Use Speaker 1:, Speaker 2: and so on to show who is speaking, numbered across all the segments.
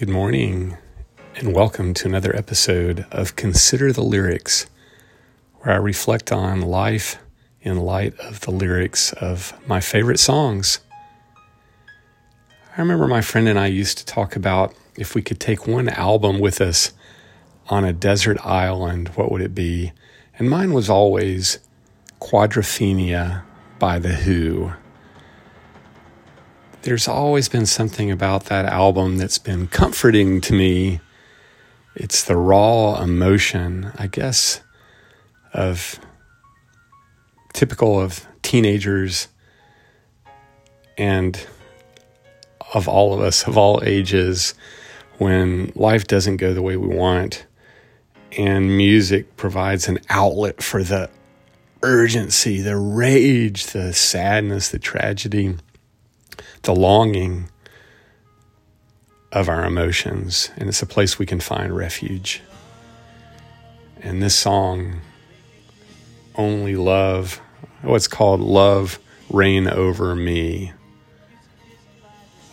Speaker 1: Good morning, and welcome to another episode of Consider the Lyrics, where I reflect on life in light of the lyrics of my favorite songs. I remember my friend and I used to talk about if we could take one album with us on a desert island, what would it be? And mine was always Quadrophenia by The Who there's always been something about that album that's been comforting to me. It's the raw emotion, I guess, of typical of teenagers and of all of us of all ages when life doesn't go the way we want and music provides an outlet for the urgency, the rage, the sadness, the tragedy the longing of our emotions, and it's a place we can find refuge. And this song, Only Love, what's called Love Reign Over Me,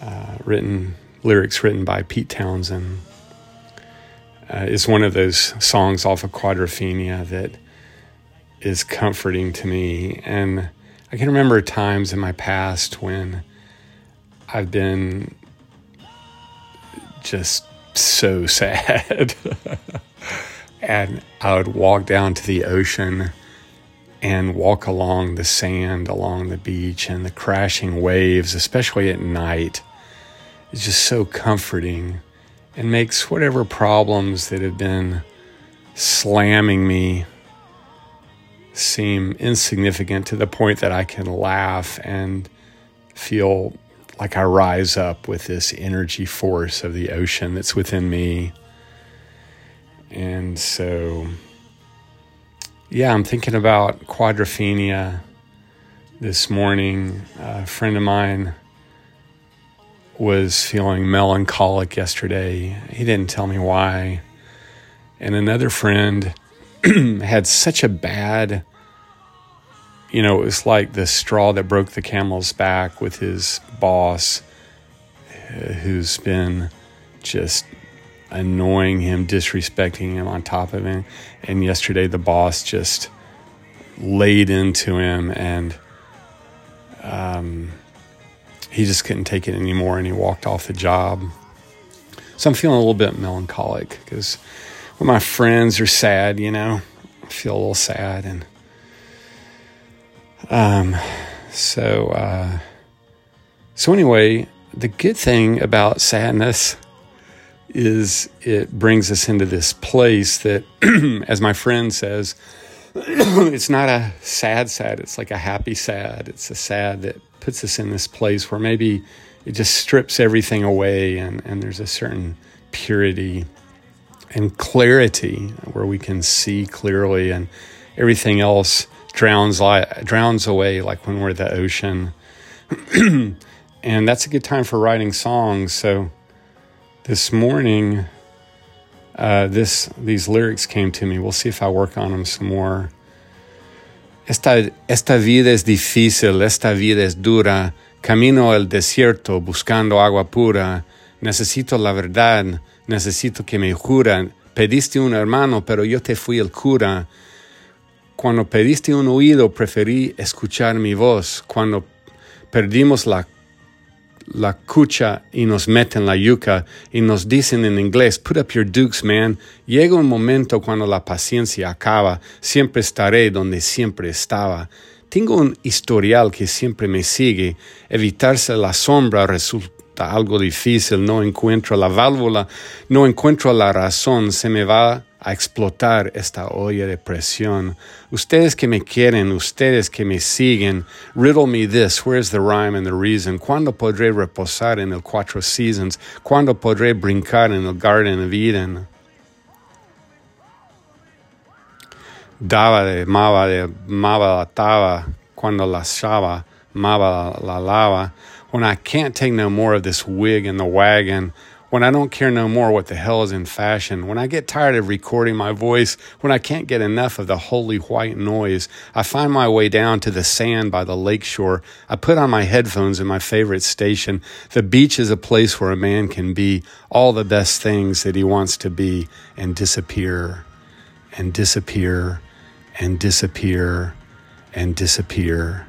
Speaker 1: uh, written, lyrics written by Pete Townshend, uh, is one of those songs off of Quadrophenia that is comforting to me. And I can remember times in my past when I've been just so sad. and I would walk down to the ocean and walk along the sand along the beach and the crashing waves, especially at night. It's just so comforting and makes whatever problems that have been slamming me seem insignificant to the point that I can laugh and feel like I rise up with this energy force of the ocean that's within me. And so, yeah, I'm thinking about quadrophenia this morning. A friend of mine was feeling melancholic yesterday. He didn't tell me why. And another friend had such a bad you know, it was like the straw that broke the camel's back with his boss, uh, who's been just annoying him, disrespecting him on top of him. And yesterday, the boss just laid into him, and um, he just couldn't take it anymore, and he walked off the job. So I'm feeling a little bit melancholic because when my friends are sad, you know, I feel a little sad and um, so, uh, so anyway, the good thing about sadness is it brings us into this place that, as my friend says, it's not a sad sad. It's like a happy sad. It's a sad that puts us in this place where maybe it just strips everything away and, and there's a certain purity and clarity where we can see clearly and everything else drowns drowns away like when we're at the ocean. and that's a good time for writing songs. So this morning, uh, this these lyrics came to me. We'll see if I work on them some more. Esta, esta vida es difícil, esta vida es dura. Camino el desierto buscando agua pura. Necesito la verdad, necesito que me jura. Pediste un hermano, pero yo te fui el cura. Cuando pediste un oído, preferí escuchar mi voz. Cuando perdimos la, la cucha y nos meten la yuca y nos dicen en inglés, put up your dukes, man. Llega un momento cuando la paciencia acaba. Siempre estaré donde siempre estaba. Tengo un historial que siempre me sigue. Evitarse la sombra resulta algo difícil. No encuentro la válvula, no encuentro la razón. Se me va a explotar esta olla de presión. Ustedes que me quieren, ustedes que me siguen, riddle me this, where's the rhyme and the reason? ¿Cuándo podré reposar en el Cuatro Seasons? ¿Cuándo podré brincar en el Garden of Eden? Daba de, mava de, mava la tava, cuando la shava, mava la lava. When I can't take no more of this wig in the wagon, when I don't care no more what the hell is in fashion, when I get tired of recording my voice, when I can't get enough of the holy white noise, I find my way down to the sand by the lakeshore. I put on my headphones in my favorite station. The beach is a place where a man can be all the best things that he wants to be and disappear and disappear and disappear and disappear.